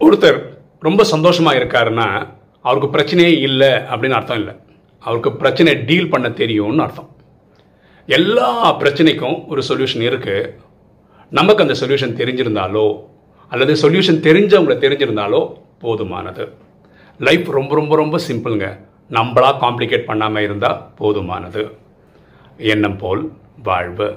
ஒருத்தர் ரொம்ப சந்தோஷமாக இருக்காருன்னா அவருக்கு பிரச்சனையே இல்லை அப்படின்னு அர்த்தம் இல்லை. அவருக்கு பிரச்சனை டீல் பண்ண தெரியும்னு அர்த்தம். எல்லா பிரச்சனைக்கும் ஒரு சொல்யூஷன் இருக்குது நமக்கு அந்த சொல்யூஷன் தெரிஞ்சிருந்தாலோ அல்லது சொல்யூஷன் தெரிஞ்சவங்களை தெரிஞ்சிருந்தாலோ போதுமானது. லைஃப் ரொம்ப ரொம்ப ரொம்ப சிம்பிளுங்க நம்மளாக காம்ப்ளிகேட் பண்ணாமல் இருந்தால் போதுமானது. எண்ணம் போல் வாழ்வு.